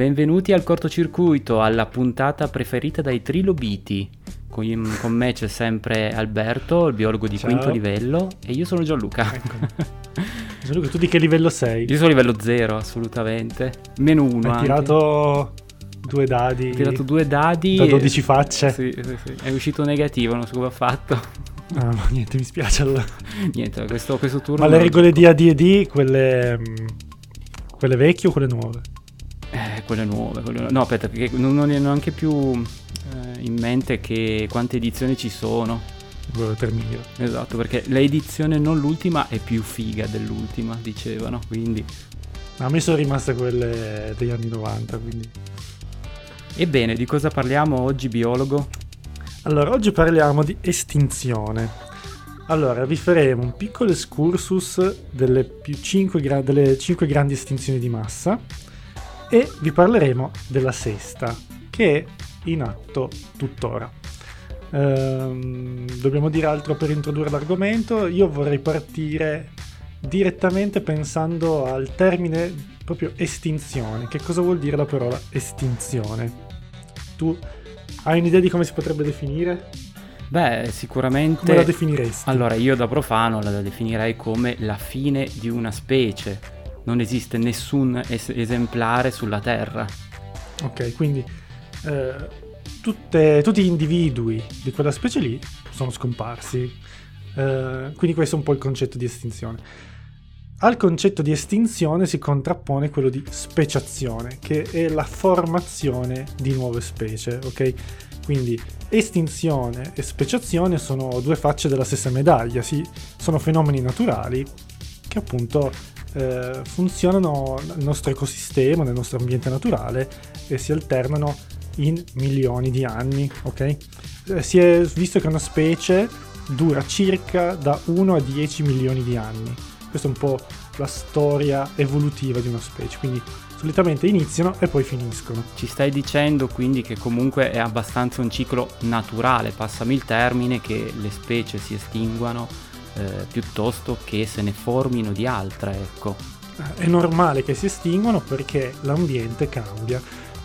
Benvenuti al cortocircuito, alla puntata preferita dai trilobiti. Con, con me c'è sempre Alberto, il biologo di Ciao. quinto livello, e io sono Gianluca. Ecco. Gianluca, tu di che livello sei? Io sono livello 0, assolutamente. Meno 1. Hai tirato due dadi Ho tirato due dadi. da e- 12 facce. Sì, sì, sì. È uscito negativo, non so come ha fatto. Ah, ma niente, mi spiace allora. Niente, questo, questo turno... Ma le regole di AD&D, quelle, mm, quelle vecchie o quelle nuove? Eh, quelle nuove, quelle nuove. No, aspetta, perché non, non ho neanche più eh, in mente che quante edizioni ci sono. Quello termine. Esatto, perché l'edizione non l'ultima è più figa dell'ultima, dicevano, quindi... A me sono rimaste quelle degli anni 90, quindi... Ebbene, di cosa parliamo oggi, biologo? Allora, oggi parliamo di estinzione. Allora, vi faremo un piccolo excursus delle, più cinque gra- delle 5 grandi estinzioni di massa e vi parleremo della sesta, che è in atto tuttora. Ehm, dobbiamo dire altro per introdurre l'argomento? Io vorrei partire direttamente pensando al termine proprio estinzione. Che cosa vuol dire la parola estinzione? Tu hai un'idea di come si potrebbe definire? Beh, sicuramente... Come la definiresti? Allora, io da profano la definirei come la fine di una specie. Non esiste nessun es- esemplare sulla Terra. Ok, quindi eh, tutte- tutti gli individui di quella specie lì sono scomparsi. Eh, quindi questo è un po' il concetto di estinzione. Al concetto di estinzione si contrappone quello di speciazione, che è la formazione di nuove specie, ok? Quindi estinzione e speciazione sono due facce della stessa medaglia, sì, sono fenomeni naturali che appunto eh, funzionano nel nostro ecosistema, nel nostro ambiente naturale e si alternano in milioni di anni, ok? Eh, si è visto che una specie dura circa da 1 a 10 milioni di anni. Questa è un po' la storia evolutiva di una specie, quindi solitamente iniziano e poi finiscono. Ci stai dicendo quindi che comunque è abbastanza un ciclo naturale, passami il termine, che le specie si estinguano eh, piuttosto che se ne formino di altre, ecco. È normale che si estinguano perché l'ambiente cambia.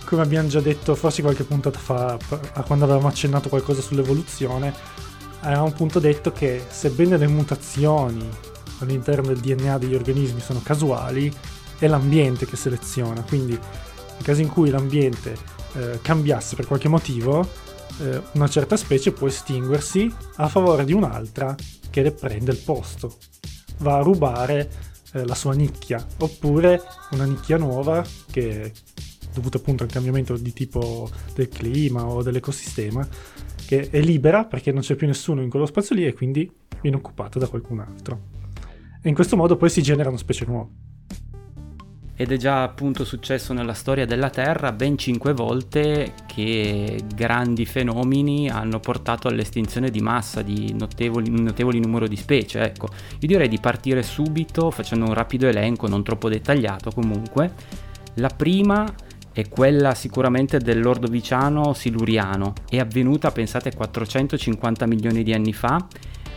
Come abbiamo già detto forse qualche puntata fa, quando avevamo accennato qualcosa sull'evoluzione, avevamo appunto detto che sebbene le mutazioni all'interno del DNA degli organismi sono casuali, è l'ambiente che seleziona. Quindi nel caso in cui l'ambiente eh, cambiasse per qualche motivo, eh, una certa specie può estinguersi a favore di un'altra che le prende il posto. Va a rubare eh, la sua nicchia, oppure una nicchia nuova che dovuto appunto al cambiamento di tipo del clima o dell'ecosistema, che è libera perché non c'è più nessuno in quello spazio lì e quindi viene occupata da qualcun altro. E in questo modo poi si generano specie nuove. Ed è già appunto successo nella storia della Terra ben cinque volte che grandi fenomeni hanno portato all'estinzione di massa di un notevoli numero di specie. Ecco, io direi di partire subito facendo un rapido elenco, non troppo dettagliato comunque. La prima è quella sicuramente dell'Ordoviciano siluriano, è avvenuta pensate 450 milioni di anni fa.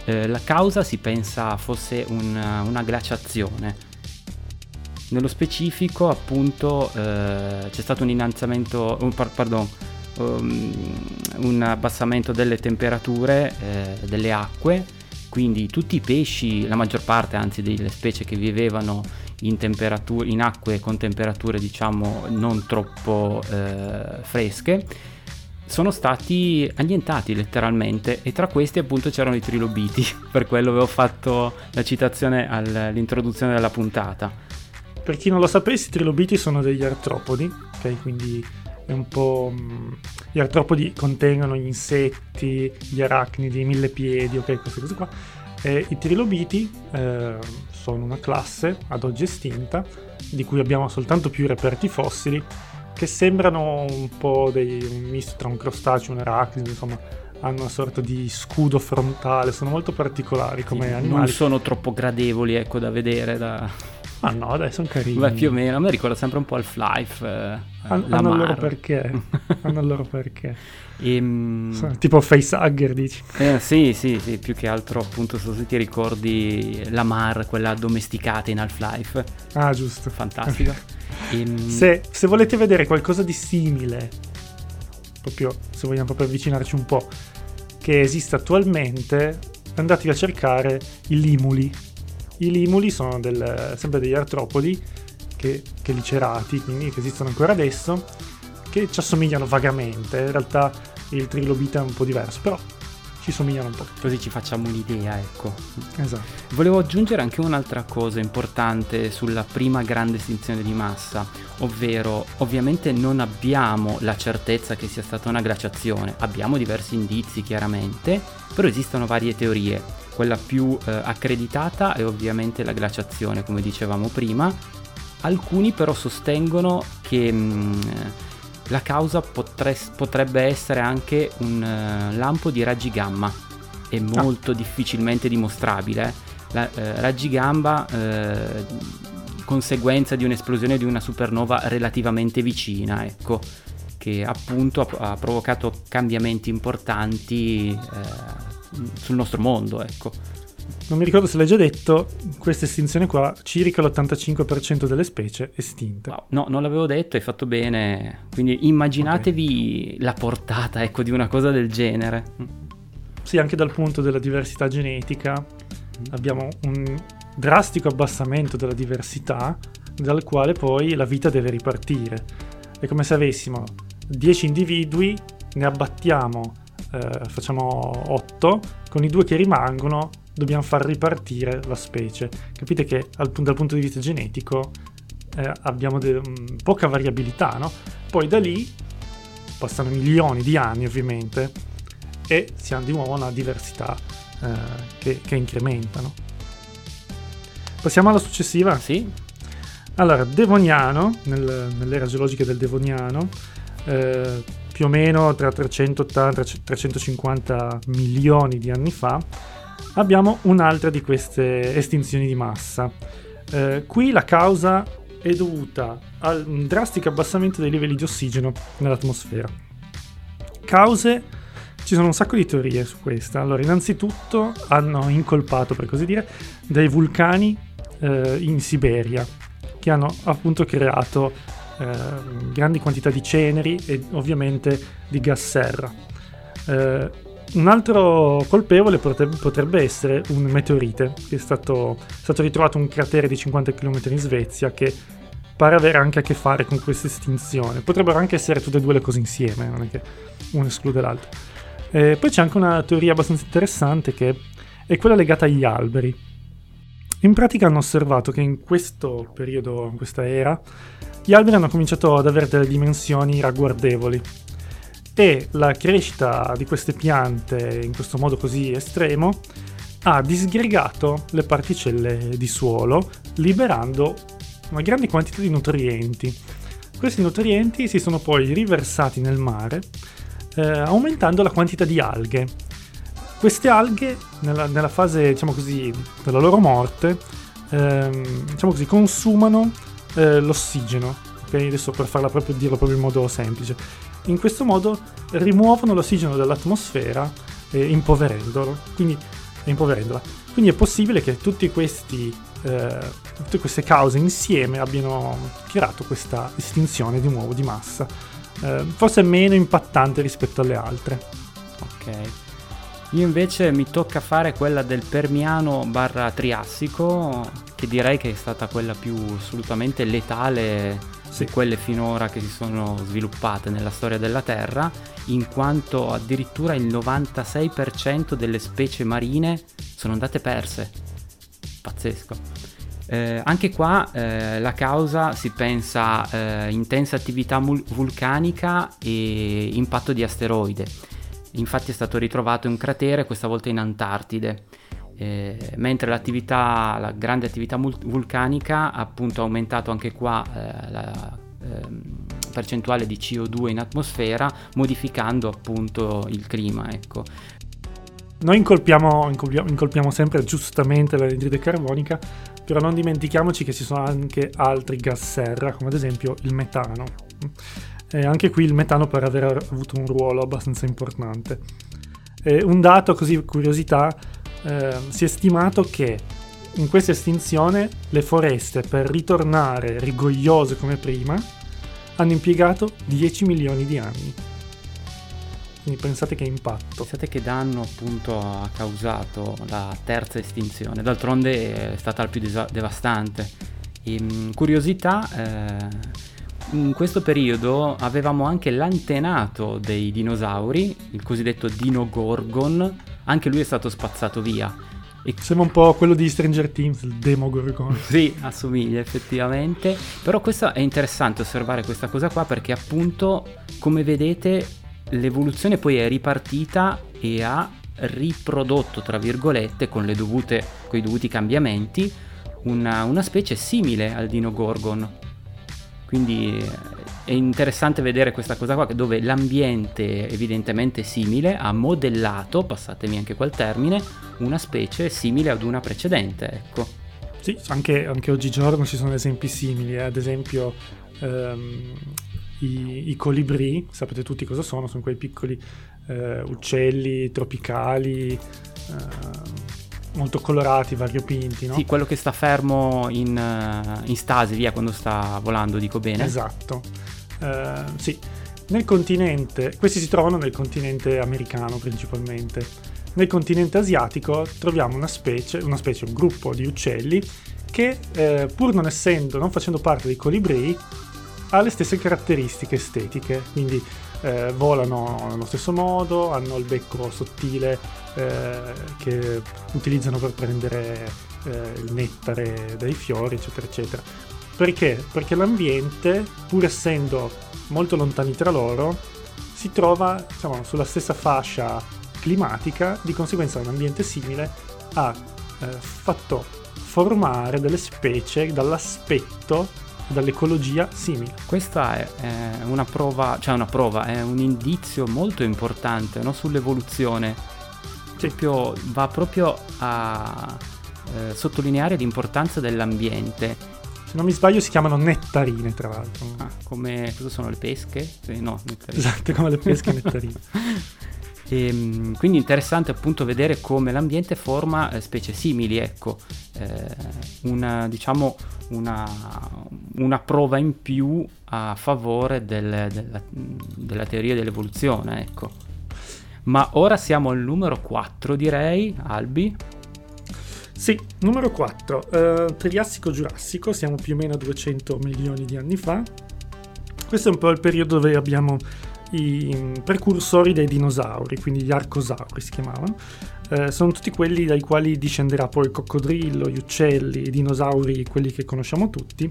Eh, la causa si pensa fosse un- una glaciazione. Nello specifico, appunto, eh, c'è stato un innalzamento, un, par- pardon, um, un abbassamento delle temperature eh, delle acque, quindi tutti i pesci, la maggior parte anzi delle specie che vivevano in, temperature, in acque con temperature diciamo non troppo eh, fresche, sono stati annientati letteralmente e tra questi appunto c'erano i trilobiti, per quello avevo fatto la citazione al- all'introduzione della puntata. Per chi non lo sapesse, i trilobiti sono degli artropodi, ok? Quindi è un po'... mh, gli artropodi contengono gli insetti, gli arachnidi, i millepiedi, ok? Queste cose qua. E I trilobiti eh, sono una classe ad oggi estinta, di cui abbiamo soltanto più reperti fossili, che sembrano un po' dei, un misto tra un crostaceo e un arachnide, insomma, hanno una sorta di scudo frontale, sono molto particolari come Sì, animali. Non sono troppo gradevoli ecco da vedere da... Ma no, dai, sono carini. Beh, più o meno, a me ricorda sempre un po' Half-Life. Eh, Han- hanno il loro perché. hanno il loro perché. Ehm, Sono tipo facehugger, dici. eh, sì, sì, sì, più che altro appunto se ti ricordi la Mar, quella domesticata in Half-Life. Ah, giusto. Fantastico. Ehm, Se, se volete vedere qualcosa di simile, proprio se vogliamo proprio avvicinarci un po', che esiste attualmente, andatevi a cercare i limuli. I limuli sono del- sempre degli artropodi, che, che licerati, quindi che esistono ancora adesso, che ci assomigliano vagamente. In realtà il trilobite è un po' diverso, però ci somigliano un po'. Così ci facciamo un'idea, ecco. Esatto. Volevo aggiungere anche un'altra cosa importante sulla prima grande estinzione di massa, ovvero ovviamente non abbiamo la certezza che sia stata una glaciazione, abbiamo diversi indizi chiaramente, però esistono varie teorie. Quella più eh, accreditata è ovviamente la glaciazione, come dicevamo prima. Alcuni però sostengono che mh, la causa potre- potrebbe essere anche un eh, lampo di raggi gamma. È molto difficilmente dimostrabile. La, eh, raggi gamma, eh, conseguenza di un'esplosione di una supernova relativamente vicina, ecco, che appunto ha, ha provocato cambiamenti importanti eh, sul nostro mondo, ecco. Non mi ricordo se l'hai già detto, questa estinzione qua, circa l'85% delle specie estinte. Wow, no, non l'avevo detto, hai fatto bene. Quindi immaginatevi la portata, ecco, di una cosa del genere. Sì, anche dal punto della diversità genetica abbiamo un drastico abbassamento della diversità dal quale poi la vita deve ripartire. È come se avessimo 10 individui, ne abbattiamo, eh, facciamo 8, con i due che rimangono dobbiamo far ripartire la specie. Capite che al- dal punto di vista genetico eh, abbiamo de- mh, poca variabilità, no? Poi da lì passano milioni di anni ovviamente e si ha di nuovo una diversità eh, che, che incrementano. Passiamo alla successiva. Sì? Allora, Devoniano, nel- nell'era geologica del Devoniano, eh, più o meno tra 380 e 350 milioni di anni fa, abbiamo un'altra di queste estinzioni di massa. Eh, qui la causa è dovuta a un drastico abbassamento dei livelli di ossigeno nell'atmosfera. Cause, ci sono un sacco di teorie su questa. Allora, innanzitutto hanno incolpato, per così dire, dei vulcani eh, in Siberia che hanno appunto creato eh, grandi quantità di ceneri e ovviamente di gas serra. Eh, un altro colpevole potrebbe, potrebbe essere un meteorite, che è stato, è stato ritrovato un cratere di 50 km in Svezia che pare avere anche a che fare con questa estinzione. Potrebbero anche essere tutte e due le cose insieme, non è che uno esclude l'altro. Eh, poi c'è anche una teoria abbastanza interessante che è quella legata agli alberi. In pratica hanno osservato che in questo periodo, in questa era, gli alberi hanno cominciato ad avere delle dimensioni ragguardevoli e la crescita di queste piante in questo modo così estremo ha disgregato le particelle di suolo, liberando una grande quantità di nutrienti. Questi nutrienti si sono poi riversati nel mare, eh, aumentando la quantità di alghe. Queste alghe, nella, nella fase, diciamo così, della loro morte, ehm, diciamo così, consumano eh, l'ossigeno. Adesso per farla proprio, dirlo proprio in modo semplice. In questo modo rimuovono l'ossigeno dall'atmosfera, eh, impoverendolo. Quindi, impoverendola. Quindi è possibile che questi, eh, tutte queste cause insieme abbiano creato questa estinzione di nuovo di massa. Eh, forse meno impattante rispetto alle altre. Ok. Io invece mi tocca fare quella del Permiano barra Triassico, che direi che è stata quella più assolutamente letale Sì. quelle finora che si sono sviluppate nella storia della Terra, in quanto addirittura il 96% delle specie marine sono andate perse. Pazzesco. Eh, anche qua eh, la causa si pensa eh, intensa attività mul- vulcanica e impatto di asteroide. Infatti è stato ritrovato un cratere, questa volta in Antartide, eh, mentre l'attività, la grande attività mul- vulcanica ha appunto aumentato anche qua eh, la ehm, percentuale di CO2 in atmosfera, modificando appunto il clima. Ecco. Noi incolpiamo, incolpiamo, incolpiamo sempre giustamente l'anidride carbonica, però non dimentichiamoci che ci sono anche altri gas serra, come ad esempio il metano. E anche qui il metano pare aver avuto un ruolo abbastanza importante. E un dato così, curiosità, eh, si è stimato che in questa estinzione le foreste per ritornare rigogliose come prima hanno impiegato 10 milioni di anni. Quindi pensate che impatto. Pensate che danno appunto ha causato la terza estinzione. D'altronde è stata la più desa- devastante. E, ehm, curiosità, eh, in questo periodo avevamo anche l'antenato dei dinosauri, il cosiddetto Dinogorgon, anche lui è stato spazzato via. E... Sembra un po' quello di Stranger Things, il Demogorgon. sì, assomiglia effettivamente. Però questo è interessante osservare questa cosa qua perché appunto, come vedete, l'evoluzione poi è ripartita e ha riprodotto, tra virgolette, con, dovute, con i dovuti cambiamenti, una, una specie simile al Dino Gorgon. Quindi è interessante vedere questa cosa qua, dove l'ambiente evidentemente simile ha modellato, passatemi anche quel termine, una specie simile ad una precedente, ecco. Sì, anche, anche oggigiorno ci sono esempi simili, eh? ad esempio ehm, i, i colibrì, sapete tutti cosa sono, sono quei piccoli eh, uccelli tropicali eh, molto colorati, variopinti, no? Sì, quello che sta fermo in, in, stasi, via, quando sta volando, dico bene. Esatto. Uh, sì, nel continente, questi si trovano nel continente americano principalmente. Nel continente asiatico troviamo una specie, una specie un gruppo di uccelli che eh, pur non essendo, non facendo parte dei colibrei, ha le stesse caratteristiche estetiche, quindi eh, volano nello stesso modo, hanno il becco sottile eh, che utilizzano per prendere eh, il nettare dai fiori, eccetera, eccetera. Perché? Perché l'ambiente, pur essendo molto lontani tra loro, si trova diciamo, sulla stessa fascia climatica, di conseguenza un ambiente simile ha eh, fatto formare delle specie dall'aspetto dall'ecologia simile. Questa è, è, una prova, cioè una prova, è un indizio molto importante no? sull'evoluzione. Proprio, va proprio a eh, sottolineare l'importanza dell'ambiente. Se non mi sbaglio si chiamano nettarine, tra l'altro. Ah, come cosa sono le pesche? Sì, no, nettarine. Esatto, come le pesche nettarine. E, ehm, quindi interessante appunto vedere come l'ambiente forma eh, specie simili, ecco, eh, una, diciamo una, una, prova in più a favore del, della, della, teoria dell'evoluzione, ecco. Ma ora siamo al numero 4 direi, Albi. Sì, numero 4, eh, Triassico-Giurassico, siamo più o meno a 200 milioni di anni fa. Questo è un po' il periodo dove abbiamo i precursori dei dinosauri, quindi gli arcosauri si chiamavano. Eh, sono tutti quelli dai quali discenderà poi il coccodrillo, gli uccelli, i dinosauri, quelli che conosciamo tutti.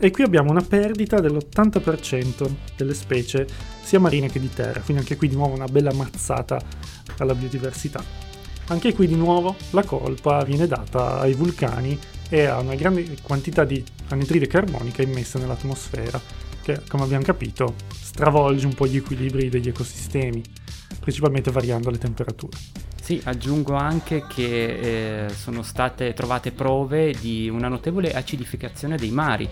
E qui abbiamo una perdita dell'80% delle specie, sia marine che di terra, quindi anche qui di nuovo una bella mazzata alla biodiversità. Anche qui di nuovo la colpa viene data ai vulcani e a una grande quantità di anidride carbonica immessa nell'atmosfera, che come abbiamo capito stravolge un po' gli equilibri degli ecosistemi, principalmente variando le temperature. Sì, aggiungo anche che eh, sono state trovate prove di una notevole acidificazione dei mari,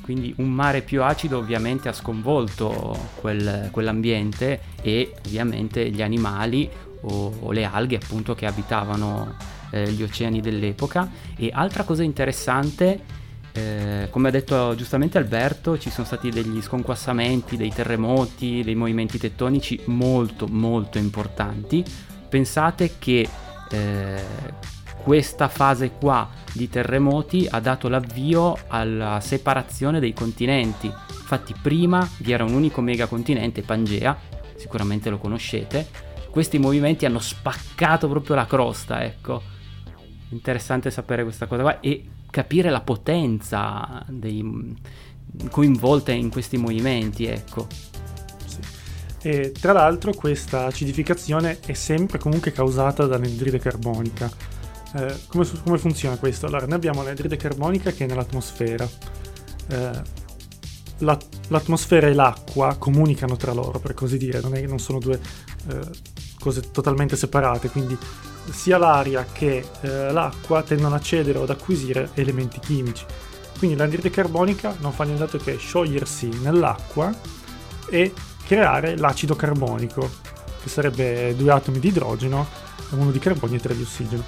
quindi un mare più acido ovviamente ha sconvolto quel, quell'ambiente e ovviamente gli animali o, o le alghe appunto che abitavano eh, gli oceani dell'epoca. E altra cosa interessante eh, come ha detto giustamente Alberto, ci sono stati degli sconquassamenti, dei terremoti, dei movimenti tettonici molto molto importanti. Pensate che eh, questa fase qua di terremoti ha dato l'avvio alla separazione dei continenti. Infatti prima vi era un unico megacontinente, Pangea, sicuramente lo conoscete. Questi movimenti hanno spaccato proprio la crosta, ecco. Interessante sapere questa cosa qua e capire la potenza dei, coinvolta in questi movimenti, ecco. Sì. E tra l'altro questa acidificazione è sempre comunque causata dall'anidride carbonica. Eh, come, come, funziona questo? Allora, noi abbiamo l'anidride carbonica che è nell'atmosfera. Eh, la, l'atmosfera e l'acqua comunicano tra loro, per così dire, non, è, non sono due eh, cose totalmente separate, quindi sia l'aria che eh, l'acqua tendono a cedere o ad acquisire elementi chimici. Quindi l'anidride carbonica non fa nient'altro che sciogliersi nell'acqua e creare l'acido carbonico, che sarebbe due atomi di idrogeno, uno di carbonio e tre di ossigeno.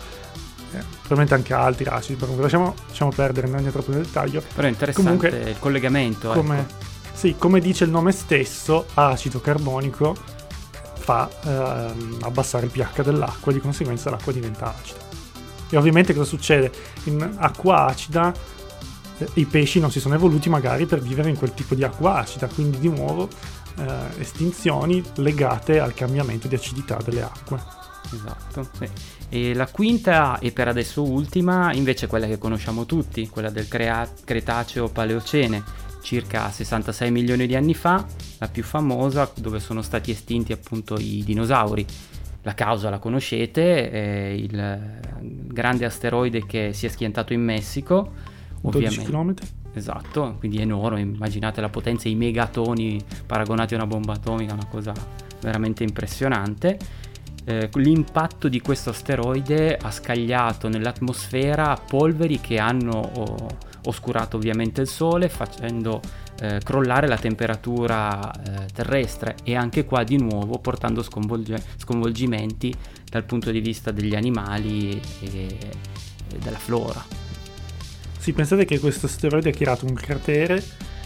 Eh, probabilmente anche altri acidi, però lasciamo, lasciamo perdere, non andiamo troppo nel dettaglio. Però è interessante Comunque, il collegamento. Come, ecco. Sì, come dice il nome stesso, acido carbonico fa eh, abbassare il pH dell'acqua e di conseguenza l'acqua diventa acida. E ovviamente cosa succede? In acqua acida eh, i pesci non si sono evoluti magari per vivere in quel tipo di acqua acida, quindi di nuovo eh, estinzioni legate al cambiamento di acidità delle acque. Esatto, sì. E la quinta e per adesso ultima invece quella che conosciamo tutti, quella del Crea- Cretaceo-Paleocene, circa 66 milioni di anni fa, la più famosa dove sono stati estinti appunto i dinosauri. La causa la conoscete, è il grande asteroide che si è schiantato in Messico. 12 km? Esatto, quindi enorme, immaginate la potenza, i megatoni paragonati a una bomba atomica, una cosa veramente impressionante. Eh, l'impatto di questo asteroide ha scagliato nell'atmosfera polveri che hanno oh, oscurato ovviamente il Sole facendo eh, crollare la temperatura eh, terrestre e anche qua di nuovo portando sconvolge- sconvolgimenti dal punto di vista degli animali e, e della flora. Sì, pensate che questo asteroide ha creato un cratere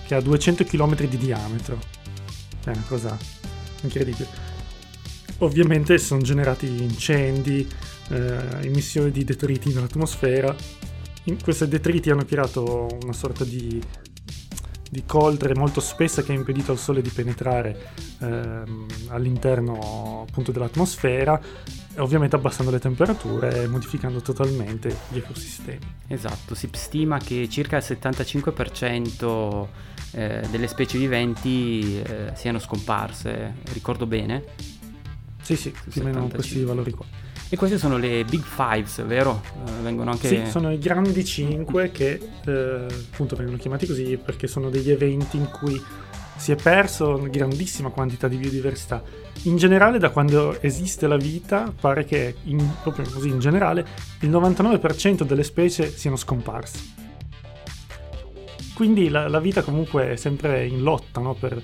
che ha 200 km di diametro. È una cosa incredibile. Ovviamente sono generati incendi, eh, emissioni di detriti nell'atmosfera in questi detriti hanno creato una sorta di, di coldre molto spessa che ha impedito al Sole di penetrare ehm, all'interno appunto dell'atmosfera ovviamente abbassando le temperature e modificando totalmente gli ecosistemi. Esatto, si stima che circa il 75% eh, delle specie viventi eh, siano scomparse, ricordo bene? Sì, sì, più o meno questi valori qua. E queste sono le Big Fives, vero? Uh, vengono anche... Sì, sono i grandi 5 che eh, appunto vengono chiamati così perché sono degli eventi in cui si è perso una grandissima quantità di biodiversità. In generale, da quando esiste la vita, pare che in, proprio così in generale il 99% delle specie siano scomparse. Quindi la, la vita comunque è sempre in lotta no? per,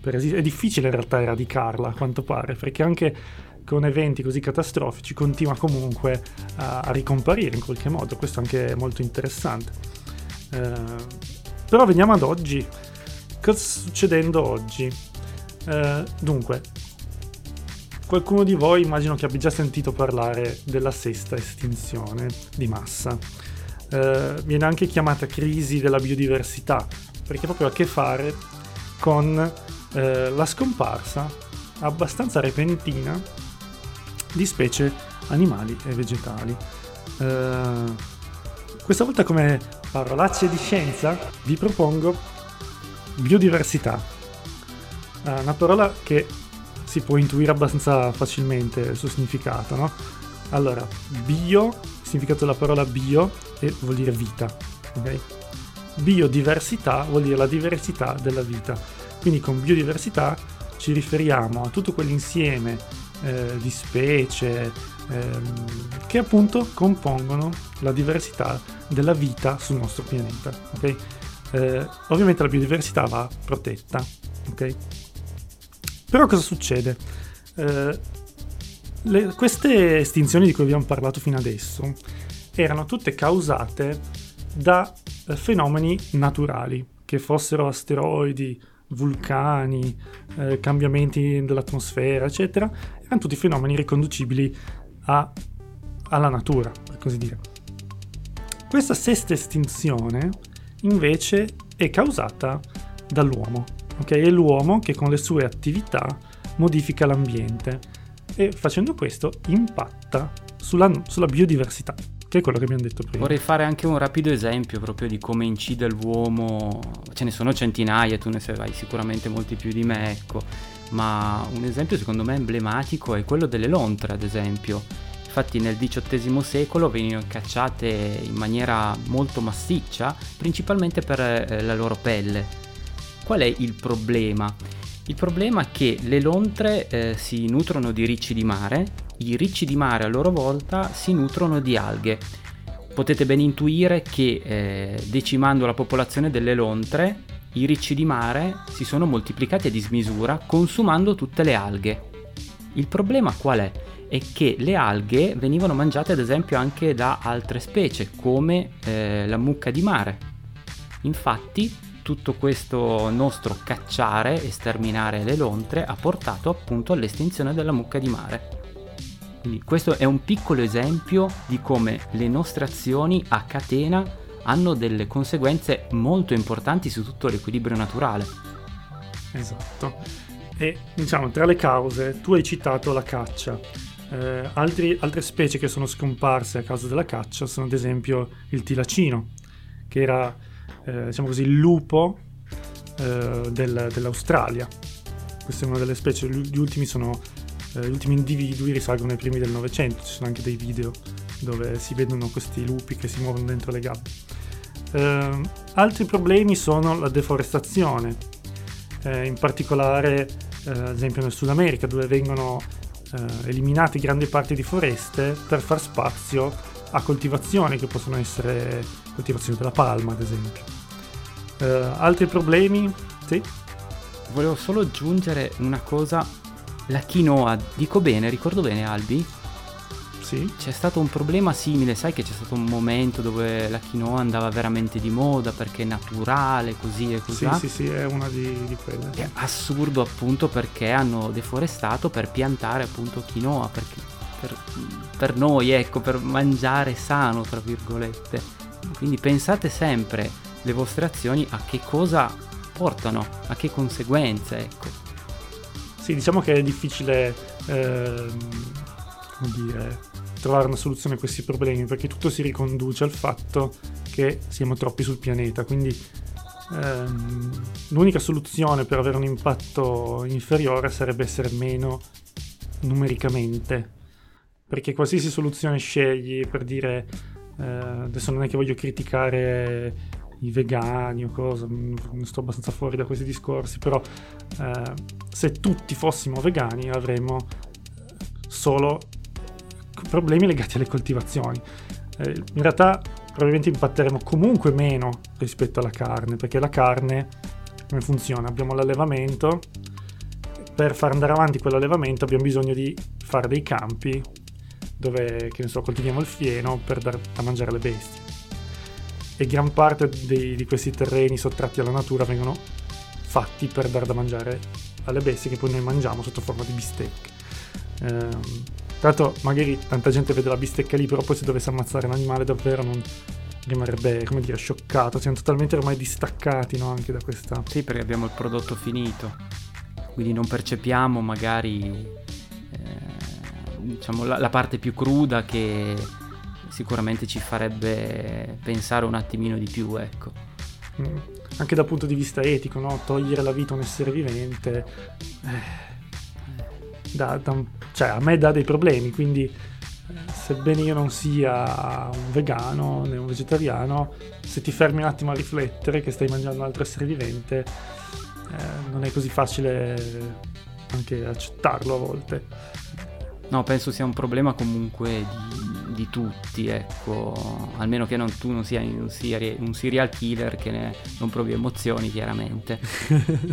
per esistere. È difficile in realtà eradicarla, a quanto pare, perché anche con eventi così catastrofici continua comunque a, a ricomparire in qualche modo, questo anche è molto interessante. Eh, però veniamo ad oggi, cosa sta succedendo oggi? Eh, dunque, qualcuno di voi immagino che abbia già sentito parlare della sesta estinzione di massa. Eh, viene anche chiamata crisi della biodiversità, perché proprio ha a che fare con eh, la scomparsa abbastanza repentina di specie animali e vegetali. Uh, questa volta come parolacce di scienza vi propongo biodiversità, uh, una parola che si può intuire abbastanza facilmente il suo significato, no? Allora, bio, significato della parola bio è, vuol dire vita, ok? Biodiversità vuol dire la diversità della vita. Quindi con biodiversità ci riferiamo a tutto quell'insieme eh, di specie ehm, che appunto compongono la diversità della vita sul nostro pianeta. Okay? Eh, ovviamente la biodiversità va protetta. Okay? Però cosa succede? Eh, le, queste estinzioni di cui abbiamo parlato fino adesso erano tutte causate da eh, fenomeni naturali, che fossero asteroidi, vulcani, eh, cambiamenti dell'atmosfera, eccetera, erano tutti fenomeni riconducibili a, alla natura, per così dire. Questa sesta estinzione invece è causata dall'uomo, ok? È l'uomo che con le sue attività modifica l'ambiente e facendo questo impatta sulla, sulla biodiversità che è quello che abbiamo detto prima. Vorrei fare anche un rapido esempio proprio di come incide l'uomo, ce ne sono centinaia, tu ne sai sicuramente molti più di me, ecco, ma un esempio secondo me emblematico è quello delle lontre, ad esempio. Infatti nel XVIII secolo venivano cacciate in maniera molto massiccia, principalmente per eh, la loro pelle. Qual è il problema? Il problema è che le lontre eh, si nutrono di ricci di mare, i ricci di mare a loro volta si nutrono di alghe. Potete ben intuire che eh, decimando la popolazione delle lontre, i ricci di mare si sono moltiplicati a dismisura consumando tutte le alghe. Il problema qual è? È che le alghe venivano mangiate ad esempio anche da altre specie come eh, la mucca di mare. Infatti tutto questo nostro cacciare e sterminare le lontre ha portato appunto all'estinzione della mucca di mare. Quindi questo è un piccolo esempio di come le nostre azioni a catena hanno delle conseguenze molto importanti su tutto l'equilibrio naturale. Esatto. E diciamo, tra le cause, tu hai citato la caccia. Eh, altri, altre specie che sono scomparse a causa della caccia sono ad esempio il tilacino, che era eh, diciamo così, il lupo eh, del, dell'Australia. Questa è una delle specie, gli ultimi, sono, eh, gli ultimi individui risalgono ai primi del Novecento, ci sono anche dei video dove si vedono questi lupi che si muovono dentro le gabbie. Eh, altri problemi sono la deforestazione, eh, in particolare eh, ad esempio nel Sud America dove vengono eh, eliminate grandi parti di foreste per far spazio a coltivazioni che possono essere coltivazioni della palma ad esempio. Altri problemi? Sì? Volevo solo aggiungere una cosa, la quinoa, dico bene, ricordo bene Albi? Sì. C'è stato un problema simile, sai che c'è stato un momento dove la quinoa andava veramente di moda perché è naturale, così e così. Sì, sì, sì, è una di, di quelle. È assurdo appunto perché hanno deforestato per piantare appunto quinoa, perché per, per noi, ecco, per mangiare sano, tra virgolette. Quindi pensate sempre le vostre azioni a che cosa portano, a che conseguenze, ecco. Sì, diciamo che è difficile, come dire, trovare una soluzione a questi problemi perché tutto si riconduce al fatto che siamo troppi sul pianeta, quindi ehm, l'unica soluzione per avere un impatto inferiore sarebbe essere meno numericamente perché qualsiasi soluzione scegli per dire eh, adesso non è che voglio criticare i vegani o cosa, sto abbastanza fuori da questi discorsi, però eh, se tutti fossimo vegani avremmo solo problemi legati alle coltivazioni. Eh, in realtà probabilmente impatteremo comunque meno rispetto alla carne, perché la carne come funziona? Abbiamo l'allevamento, per far andare avanti quell'allevamento abbiamo bisogno di fare dei campi dove, che ne so, coltiviamo il fieno per dar da mangiare alle bestie. E gran parte dei, di questi terreni sottratti alla natura vengono fatti per dar da mangiare alle bestie che poi noi mangiamo sotto forma di bistecche. Ehm, tra l'altro magari tanta gente vede la bistecca lì, però poi se dovesse ammazzare un animale davvero non rimarrebbe, come dire, scioccato. Siamo totalmente ormai distaccati no, anche da questa... Sì, perché abbiamo il prodotto finito, quindi non percepiamo magari diciamo, la, la parte più cruda che sicuramente ci farebbe pensare un attimino di più, ecco. Mm. Anche dal punto di vista etico, no? Togliere la vita a un essere vivente, eh, da, da, cioè, a me dà dei problemi, quindi eh, sebbene io non sia un vegano né un vegetariano, se ti fermi un attimo a riflettere che stai mangiando un altro essere vivente, eh, non è così facile anche accettarlo a volte. No, penso sia un problema comunque di, di tutti, ecco, almeno che non, tu non sia un, seri- un, serial killer che ne, non provi emozioni, chiaramente.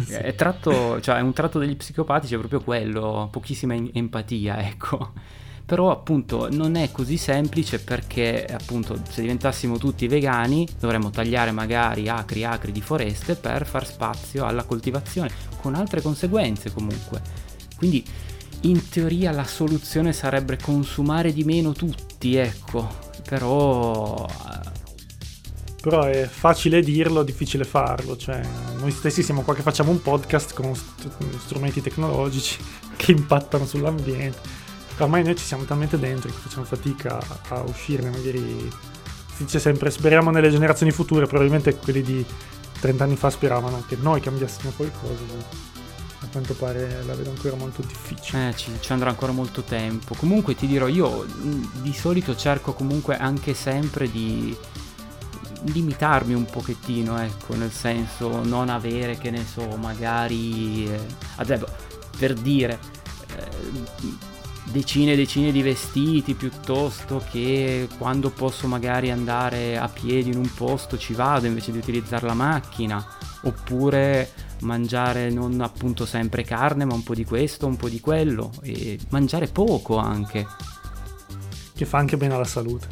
sì. è, tratto, cioè, è un tratto degli psicopatici, è proprio quello, pochissima in- empatia, ecco. Però appunto non è così semplice perché appunto se diventassimo tutti vegani dovremmo tagliare magari acri acri di foreste per far spazio alla coltivazione, con altre conseguenze comunque. Quindi in teoria la soluzione sarebbe consumare di meno tutti, ecco, però... Eh, però è facile dirlo, difficile farlo, cioè noi stessi siamo qua che facciamo un podcast con st- strumenti tecnologici che impattano sull'ambiente, ormai noi ci siamo talmente dentro che facciamo fatica a uscirne, magari si dice sempre speriamo nelle generazioni future, probabilmente quelli di 30 anni fa speravano che noi cambiassimo qualcosa a quanto pare la vedo ancora molto difficile. Eh, ci, ci, andrà ancora molto tempo. Comunque ti dirò, io di solito cerco comunque anche sempre di, limitarmi un pochettino, ecco, nel senso non avere, che ne so, magari, eh, ad per dire, eh, decine e decine di vestiti piuttosto che quando posso magari andare a piedi in un posto ci vado invece di utilizzare la macchina, oppure mangiare non appunto sempre carne ma un po' di questo, un po' di quello e mangiare poco anche. Che fa anche bene alla salute.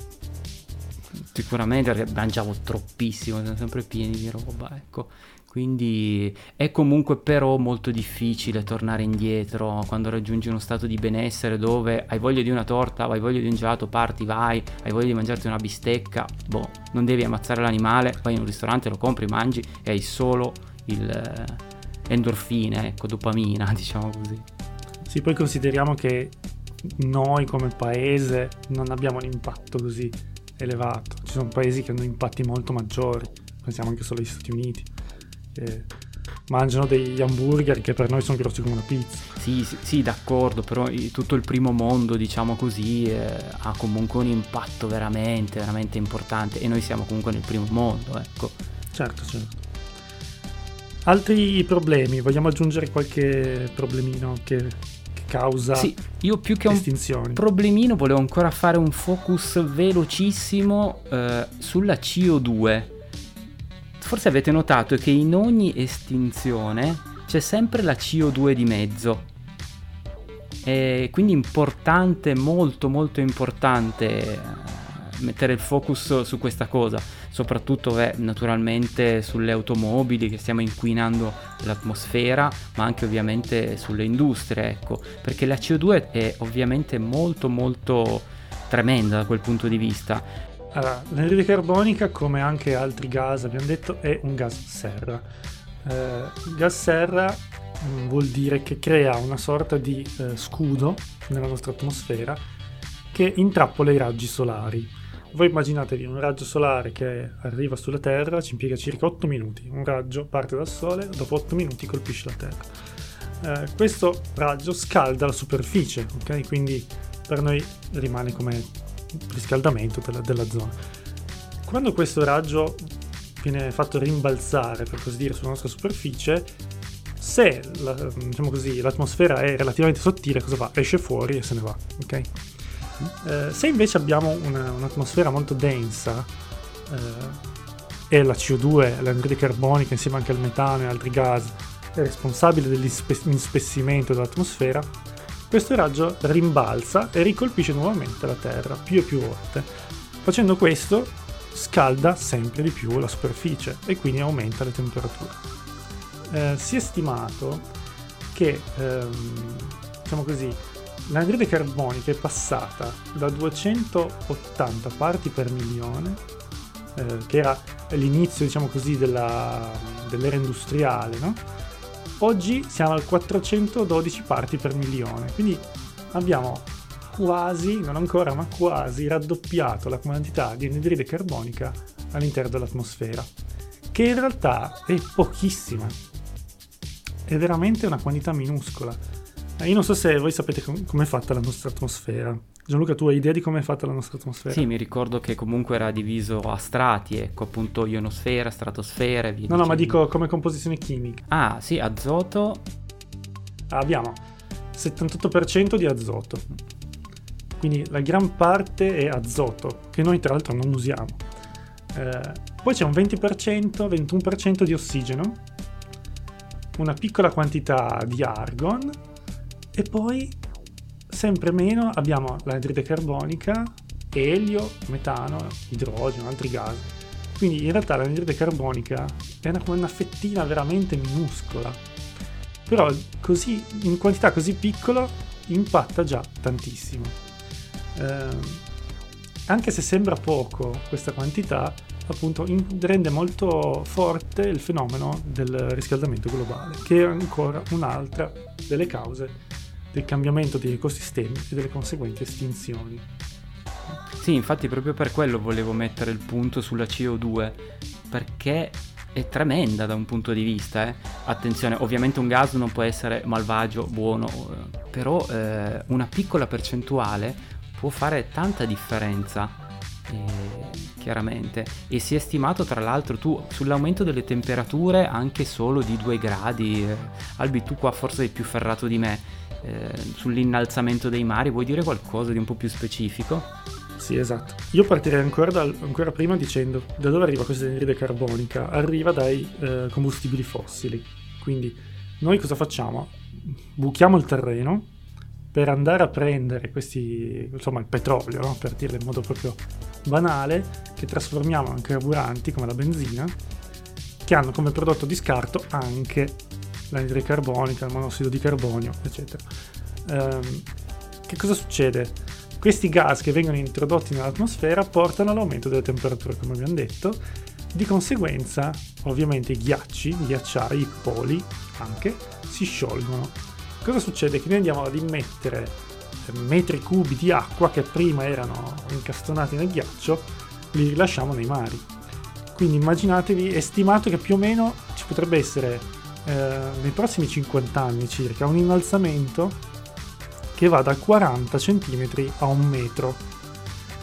Sicuramente perché mangiavo troppissimo, siamo sempre pieni di roba, ecco. Quindi è comunque però molto difficile tornare indietro quando raggiungi uno stato di benessere dove hai voglia di una torta, hai voglia di un gelato, parti, vai, hai voglia di mangiarti una bistecca, boh, non devi ammazzare l'animale, vai in un ristorante, lo compri, mangi e hai solo il eh, endorfine, ecco, dopamina, diciamo così. Sì, poi consideriamo che noi come paese non abbiamo un impatto così elevato. Ci sono paesi che hanno impatti molto maggiori, pensiamo anche solo agli Stati Uniti. Che mangiano degli hamburger che per noi sono grossi come una pizza. Sì, sì, sì d'accordo, però tutto il primo mondo, diciamo così, eh, ha comunque un impatto veramente, veramente importante e noi siamo comunque nel primo mondo, ecco. Certo, certo. Altri problemi, vogliamo aggiungere qualche problemino che causa sì, io più che estinzioni. un problemino volevo ancora fare un focus velocissimo eh, sulla CO2. Forse avete notato che in ogni estinzione c'è sempre la CO2 di mezzo. E quindi importante, molto molto importante eh, mettere il focus su questa cosa soprattutto è naturalmente sulle automobili che stiamo inquinando l'atmosfera, ma anche ovviamente sulle industrie, ecco, perché la CO2 è ovviamente molto molto tremenda da quel punto di vista. Allora, l'anidride carbonica, come anche altri gas, abbiamo detto, è un gas serra. Eh, gas serra mm, vuol dire che crea una sorta di eh, scudo nella nostra atmosfera che intrappola i raggi solari voi immaginatevi un raggio solare che arriva sulla Terra, ci impiega circa 8 minuti. Un raggio parte dal Sole, dopo 8 minuti colpisce la Terra. Eh, questo raggio scalda la superficie, ok? Quindi per noi rimane come riscaldamento della, della zona. Quando questo raggio viene fatto rimbalzare, per così dire, sulla nostra superficie, se la, diciamo così, l'atmosfera è relativamente sottile, cosa fa? Esce fuori e se ne va, ok? Eh, se invece abbiamo una, un'atmosfera molto densa eh, e la CO2, l'anidride carbonica insieme anche al metano e altri gas è responsabile dell'inspessimento dell'atmosfera, questo raggio rimbalza e ricolpisce nuovamente la Terra più e più volte. Facendo questo scalda sempre di più la superficie e quindi aumenta le temperature. Eh, si è stimato che, ehm, diciamo così, l'anidride carbonica è passata da 280 parti per milione, eh, che era l'inizio, diciamo così, della, dell'era industriale, no? Oggi siamo al 412 parti per milione, quindi abbiamo quasi, non ancora, ma quasi raddoppiato la quantità di anidride carbonica all'interno dell'atmosfera, che in realtà è pochissima, è veramente una quantità minuscola io non so se voi sapete com- com'è fatta la nostra atmosfera. Gianluca, tu hai idea di come è fatta la nostra atmosfera? Sì, mi ricordo che comunque era diviso a strati, ecco, appunto ionosfera, stratosfera e via. No, no, ma dico come composizione chimica. Ah, sì, azoto. Abbiamo 78% di azoto. Quindi la gran parte è azoto, che noi tra l'altro non usiamo. Eh, poi c'è un 20%, 21% di ossigeno, una piccola quantità di argon e poi sempre meno abbiamo l'anidride carbonica, elio, metano, idrogeno, altri gas. Quindi in realtà l'anidride carbonica è una, una fettina veramente minuscola. Però così, in quantità così piccola impatta già tantissimo. Eh, anche se sembra poco questa quantità, appunto in, rende molto forte il fenomeno del riscaldamento globale, che è ancora un'altra delle cause del cambiamento degli ecosistemi e delle conseguenti estinzioni. Sì, infatti proprio per quello volevo mettere il punto sulla CO2, perché è tremenda da un punto di vista. Eh. Attenzione, ovviamente un gas non può essere malvagio, buono, eh, però eh, una piccola percentuale può fare tanta differenza. E, chiaramente. E si è stimato tra l'altro tu sull'aumento delle temperature anche solo di 2 gradi. Eh, Albi, tu qua forse sei più ferrato di me. Eh, sull'innalzamento dei mari, vuoi dire qualcosa di un po' più specifico? Sì, esatto. Io partirei ancora, dal, ancora prima dicendo da dove arriva questa anidride carbonica? Arriva dai eh, combustibili fossili. Quindi noi cosa facciamo? Buchiamo il terreno per andare a prendere questi, insomma, il petrolio, no? per dirlo in modo proprio banale, che trasformiamo in carburanti come la benzina, che hanno come prodotto di scarto anche l'anidride carbonica, il monossido di carbonio, eccetera. Um, che cosa succede? Questi gas che vengono introdotti nell'atmosfera portano all'aumento delle temperature, come abbiamo detto. Di conseguenza, ovviamente, i ghiacci, i ghiacciai, i poli anche, si sciolgono. Cosa succede? Che noi andiamo ad immettere metri cubi di acqua che prima erano incastonati nel ghiaccio, li rilasciamo nei mari. Quindi immaginatevi, è stimato che più o meno ci potrebbe essere eh, nei prossimi 50 anni circa un innalzamento che va da 40 cm a un metro.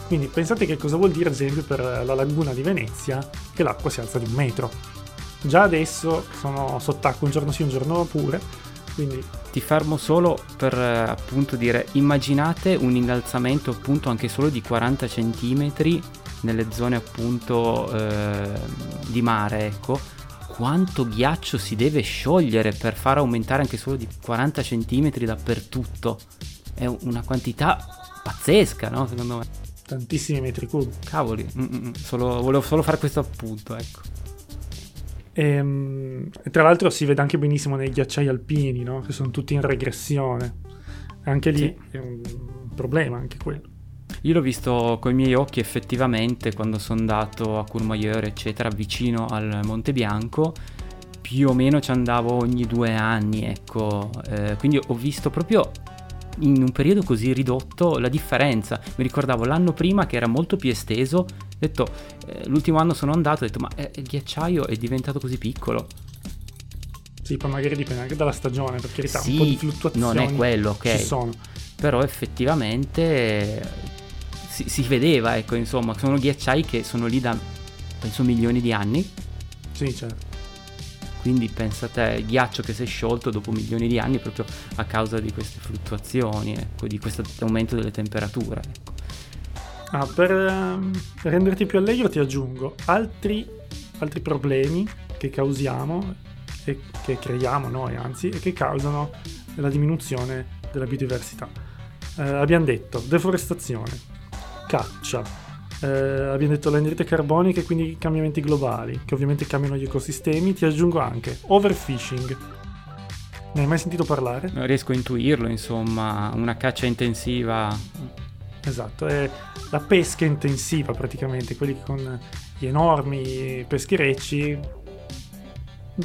Quindi pensate che cosa vuol dire ad esempio per la laguna di Venezia che l'acqua si alza di un metro. Già adesso sono sott'acqua un giorno sì un giorno pure, quindi... Ti fermo solo per appunto dire immaginate un innalzamento appunto anche solo di 40 cm nelle zone appunto eh, di mare, ecco, quanto ghiaccio si deve sciogliere per far aumentare anche solo di 40 cm dappertutto. È una quantità pazzesca, no? Secondo me. Tantissimi metri cubi. Cavoli, mm-mm, solo, volevo solo fare questo appunto, ecco. E, ehm, tra l'altro si vede anche benissimo nei ghiacciai alpini, no? Che sono tutti in regressione. Anche lì sì. è un problema, anche quello. Io l'ho visto con i miei occhi effettivamente quando sono andato a Courmayeur, eccetera, vicino al Monte Bianco. Più o meno ci andavo ogni due anni, ecco. Eh, quindi ho visto proprio in un periodo così ridotto la differenza. Mi ricordavo l'anno prima che era molto più esteso. Ho detto, eh, l'ultimo anno sono andato, ho detto, ma eh, il ghiacciaio è diventato così piccolo. Sì, poi magari dipende anche dalla stagione, per carità, sì, un po' di fluttuazioni non è quello, ok. Ci sono. Però effettivamente si, si, vedeva, ecco, insomma, sono ghiacciai che sono lì da, penso, milioni di anni. Sì, certo. Quindi pensate, il ghiaccio che si è sciolto dopo milioni di anni proprio a causa di queste fluttuazioni, ecco, di questo aumento delle temperature. Ecco. Ah, per um, renderti più allegro ti aggiungo altri, altri problemi che causiamo e che creiamo noi anzi e che causano la diminuzione della biodiversità. Eh, abbiamo detto deforestazione, caccia. Eh, abbiamo detto l'anidride carbonica e quindi cambiamenti globali, che ovviamente cambiano gli ecosistemi. Ti aggiungo anche overfishing. Ne hai mai sentito parlare? Non riesco a intuirlo, insomma, una caccia intensiva. Esatto, è la pesca intensiva praticamente, quelli con gli enormi pescherecci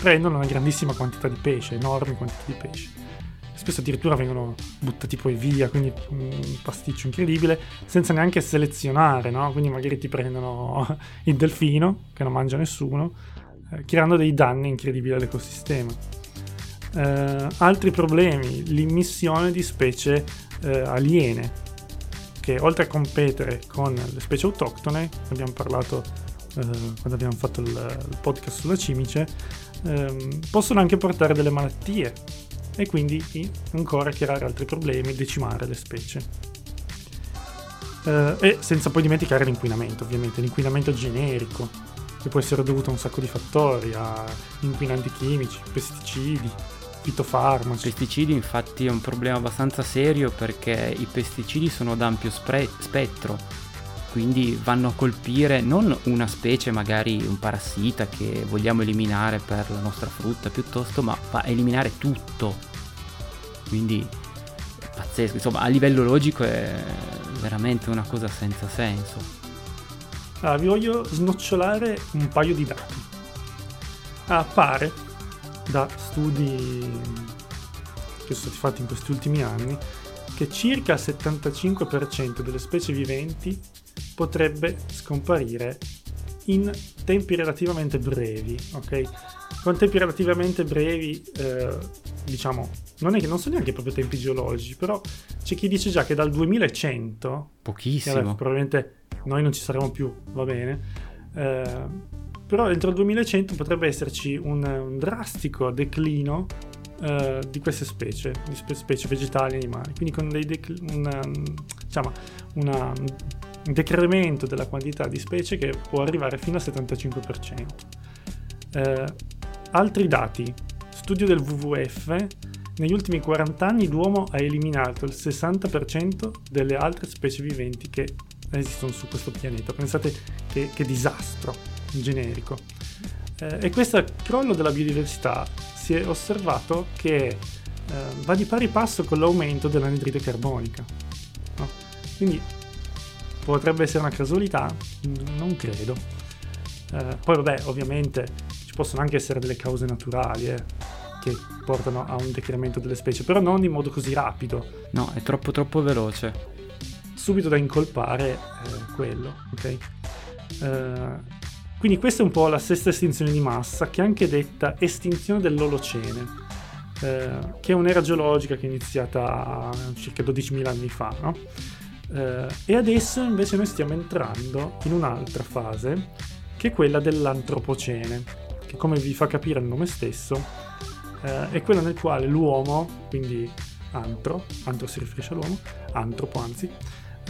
prendono una grandissima quantità di pesce, enormi quantità di pesce spesso addirittura vengono buttati poi via, quindi un pasticcio incredibile, senza neanche selezionare, no? Quindi magari ti prendono il delfino, che non mangia nessuno, eh, creando dei danni incredibili all'ecosistema. Eh, altri problemi, l'immissione di specie eh, aliene, che oltre a competere con le specie autoctone, abbiamo parlato eh, quando abbiamo fatto il, il podcast sulla cimice, ehm, possono anche portare delle malattie e quindi ancora creare altri problemi, decimare le specie. Eh, e senza poi dimenticare l'inquinamento, ovviamente, l'inquinamento generico, che può essere dovuto a un sacco di fattori, a inquinanti chimici, pesticidi, fitofarmaci. Pesticidi infatti è un problema abbastanza serio perché i pesticidi sono ad ampio spre- spettro, quindi vanno a colpire non una specie, magari un parassita che vogliamo eliminare per la nostra frutta piuttosto, ma va a eliminare tutto quindi è pazzesco, insomma a livello logico è veramente una cosa senza senso. Allora, vi voglio snocciolare un paio di dati. Appare da studi che sono stati fatti in questi ultimi anni che circa il 75% delle specie viventi potrebbe scomparire in tempi relativamente brevi, ok? Con tempi relativamente brevi, eh, diciamo, non è che non sono neanche proprio tempi geologici, però c'è chi dice già che dal 2100, Pochissimo. vabbè, probabilmente noi non ci saremo più, va bene, eh, però entro il 2100 potrebbe esserci un, un drastico declino eh, di queste specie, di spe- specie vegetali e animali, quindi con dei decl- una, diciamo, una, un decremento della quantità di specie che può arrivare fino al 75%. Eh, altri dati, studio del WWF negli ultimi 40 anni l'uomo ha eliminato il 60% delle altre specie viventi che esistono su questo pianeta. Pensate che, che disastro generico. Eh, e questo crollo della biodiversità si è osservato che eh, va di pari passo con l'aumento dell'anidride carbonica. No? Quindi potrebbe essere una casualità? Non credo. Eh, poi vabbè, ovviamente possono anche essere delle cause naturali, eh che portano a un decremento delle specie, però non in modo così rapido. No, è troppo troppo veloce. Subito da incolpare eh, quello, ok? Eh, quindi questa è un po' la sesta estinzione di massa, che è anche detta estinzione dell'Olocene, eh, che è un'era geologica che è iniziata circa 12.000 anni fa, no? Eh, e adesso invece noi stiamo entrando in un'altra fase, che è quella dell'Antropocene, che come vi fa capire il nome stesso, eh, è quello nel quale l'uomo, quindi antro, antro si riferisce all'uomo, antropo anzi,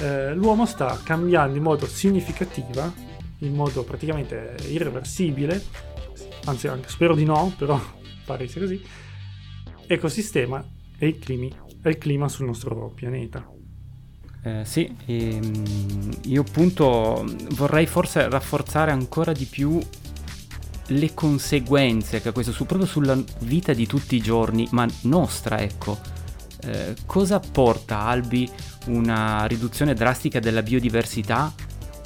eh, l'uomo sta cambiando in modo significativo, in modo praticamente irreversibile, anzi anche, spero di no, però pare sia così, ecosistema e il, climi, e il clima sul nostro pianeta. Eh, sì, ehm, io appunto vorrei forse rafforzare ancora di più le conseguenze che ha questo su, proprio sulla vita di tutti i giorni, ma nostra, ecco. Eh, cosa porta Albi una riduzione drastica della biodiversità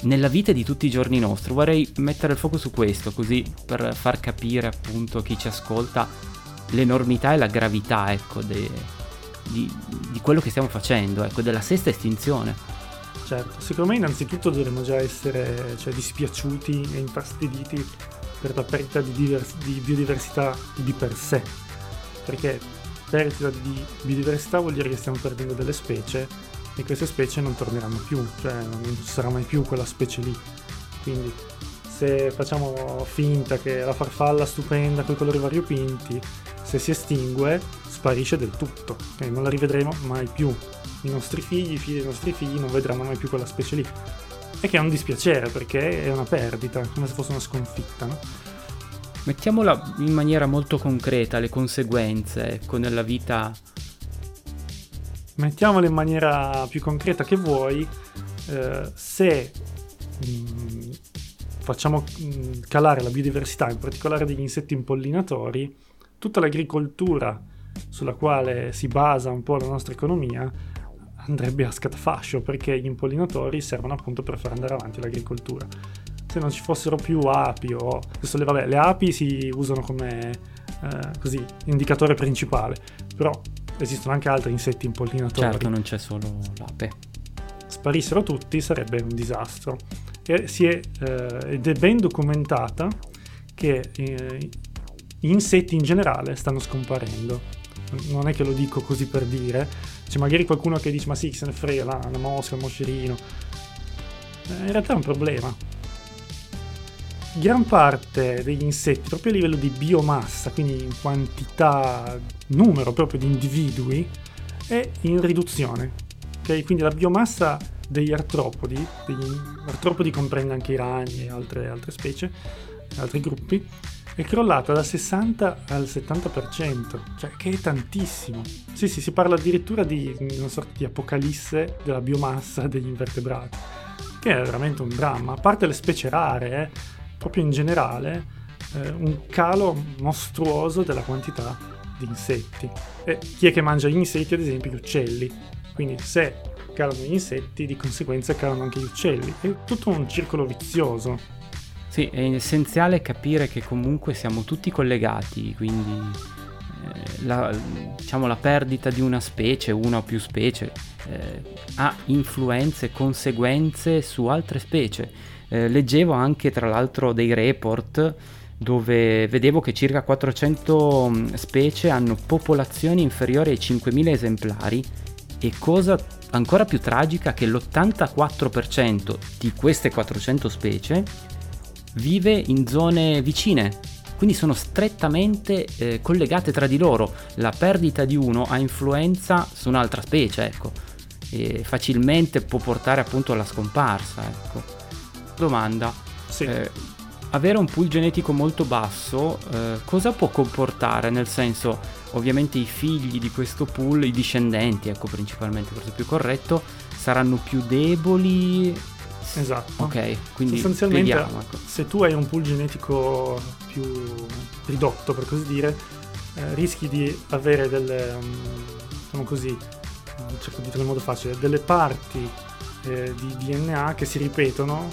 nella vita di tutti i giorni nostri? Vorrei mettere il fuoco su questo, così per far capire appunto chi ci ascolta l'enormità e la gravità, ecco, de, di, di, quello che stiamo facendo, ecco, della sesta estinzione. Certo, secondo me innanzitutto dovremmo già essere cioè, dispiaciuti e infastiditi per la perdita di, divers- di biodiversità di per sé, perché perdita di biodiversità vuol dire che stiamo perdendo delle specie e queste specie non torneranno più, cioè non ci sarà mai più quella specie lì. Quindi se facciamo finta che la farfalla stupenda con i colori variopinti, se si estingue, sparisce del tutto, okay? non la rivedremo mai più. I nostri figli, i figli dei nostri figli non vedranno mai più quella specie lì e che è un dispiacere perché è una perdita, come se fosse una sconfitta. No? Mettiamola in maniera molto concreta, le conseguenze ecco, nella vita. Mettiamola in maniera più concreta che vuoi, eh, se mh, mm, facciamo mh, mm, calare la biodiversità, in particolare degli insetti impollinatori, tutta l'agricoltura sulla quale si basa un po' la nostra economia andrebbe a scatafascio perché gli impollinatori servono appunto per far andare avanti l'agricoltura. Se non ci fossero più api o... Adesso le, vabbè, le api si usano come eh, così, indicatore principale, però esistono anche altri insetti impollinatori. Certo, non c'è solo l'ape. Sparissero tutti sarebbe un disastro. E si è, eh, ed è ben documentata che eh, gli insetti in generale stanno scomparendo. Non è che lo dico così per dire, c'è magari qualcuno che dice ma sì, se ne frega, la, una mosca, un moscerino. Eh, in realtà è un problema. Gran parte degli insetti, proprio a livello di biomassa, quindi in quantità, numero proprio di individui, è in riduzione. Okay? Quindi la biomassa degli artropodi, degli artropodi comprende anche i ragni e altre, altre specie, altri gruppi, è crollata dal 60 al 70%, cioè che è tantissimo. Sì, sì, si parla addirittura di una sorta di apocalisse della biomassa degli invertebrati, che è veramente un dramma. A parte le specie rare, eh, proprio in generale, eh, un calo mostruoso della quantità di insetti. E chi è che mangia gli insetti, ad esempio, gli uccelli. Quindi se calano gli insetti, di conseguenza calano anche gli uccelli. È tutto un circolo vizioso. Sì, è essenziale capire che comunque siamo tutti collegati, quindi eh, la, diciamo, la, perdita di una specie, una o più specie, eh, ha influenze, conseguenze su altre specie. Eh, leggevo anche tra l'altro dei report dove vedevo che circa 400 mm, specie hanno popolazioni inferiori ai 5.000 esemplari E cosa ancora più tragica che l'84% di queste 400 specie vive in zone vicine, quindi sono strettamente eh, collegate tra di loro. La perdita di uno ha influenza su un'altra specie, ecco, e facilmente può portare appunto alla scomparsa, ecco. Domanda. Sì. Eh, avere un pool genetico molto basso eh, cosa può comportare? Nel senso, ovviamente i figli di questo pool, i discendenti, ecco principalmente, forse più corretto, saranno più deboli. Esatto. Ok, quindi sostanzialmente spieghiamo, ecco. se tu hai un pool genetico più ridotto, per così dire, eh, rischi di avere delle, um, diciamo così, cerco di dirlo in modo facile, delle parti eh, di DNA che si ripetono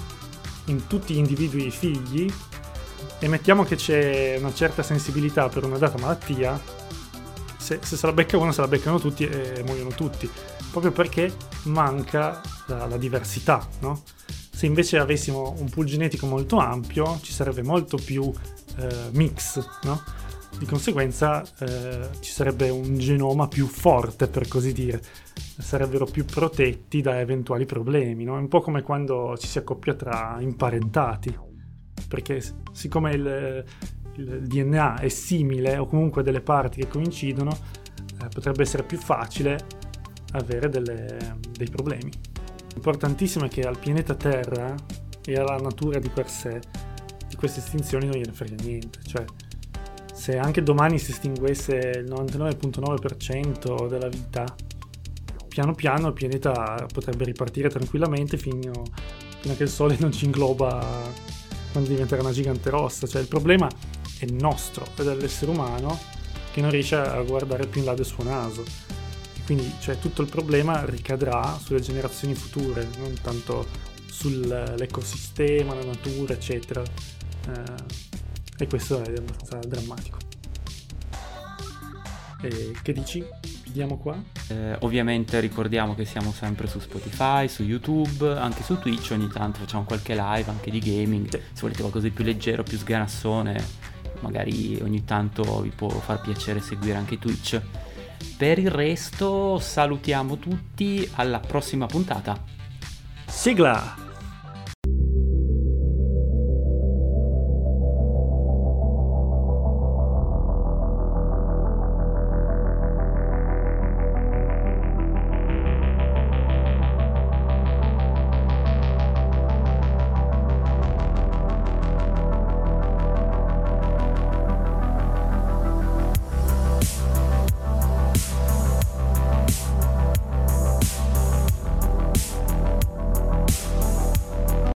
in tutti gli individui figli e mettiamo che c'è una certa sensibilità per una data malattia, se, se se la becca uno se la beccano tutti e muoiono tutti, proprio perché manca la, la diversità, no? Se invece avessimo un pool genetico molto ampio ci sarebbe molto più eh, mix, no? Di conseguenza eh, ci sarebbe un genoma più forte, per così dire, sarebbero più protetti da eventuali problemi, no? È un po' come quando ci si accoppia tra imparentati, perché siccome il, il DNA è simile o comunque delle parti che coincidono, eh, potrebbe essere più facile avere delle, dei problemi. Importantissimo è che al pianeta Terra e alla natura di per sé di queste estinzioni non gliene frega niente, cioè se anche domani si estinguesse il 99.9% della vita, piano piano il pianeta potrebbe ripartire tranquillamente fino, fino a che il Sole non ci ingloba quando diventerà una gigante rossa. Cioè il problema è nostro, è dell'essere umano che non riesce a guardare più in là del suo naso. Quindi cioè, tutto il problema ricadrà sulle generazioni future, non tanto sull'ecosistema, la natura, eccetera. Eh, e questo è abbastanza drammatico. E che dici? Chiudiamo qua? Eh, ovviamente ricordiamo che siamo sempre su Spotify, su YouTube, anche su Twitch, ogni tanto facciamo qualche live anche di gaming. Se volete qualcosa di più leggero, più sganassone, magari ogni tanto vi può far piacere seguire anche Twitch. Per il resto salutiamo tutti, alla prossima puntata. Sigla!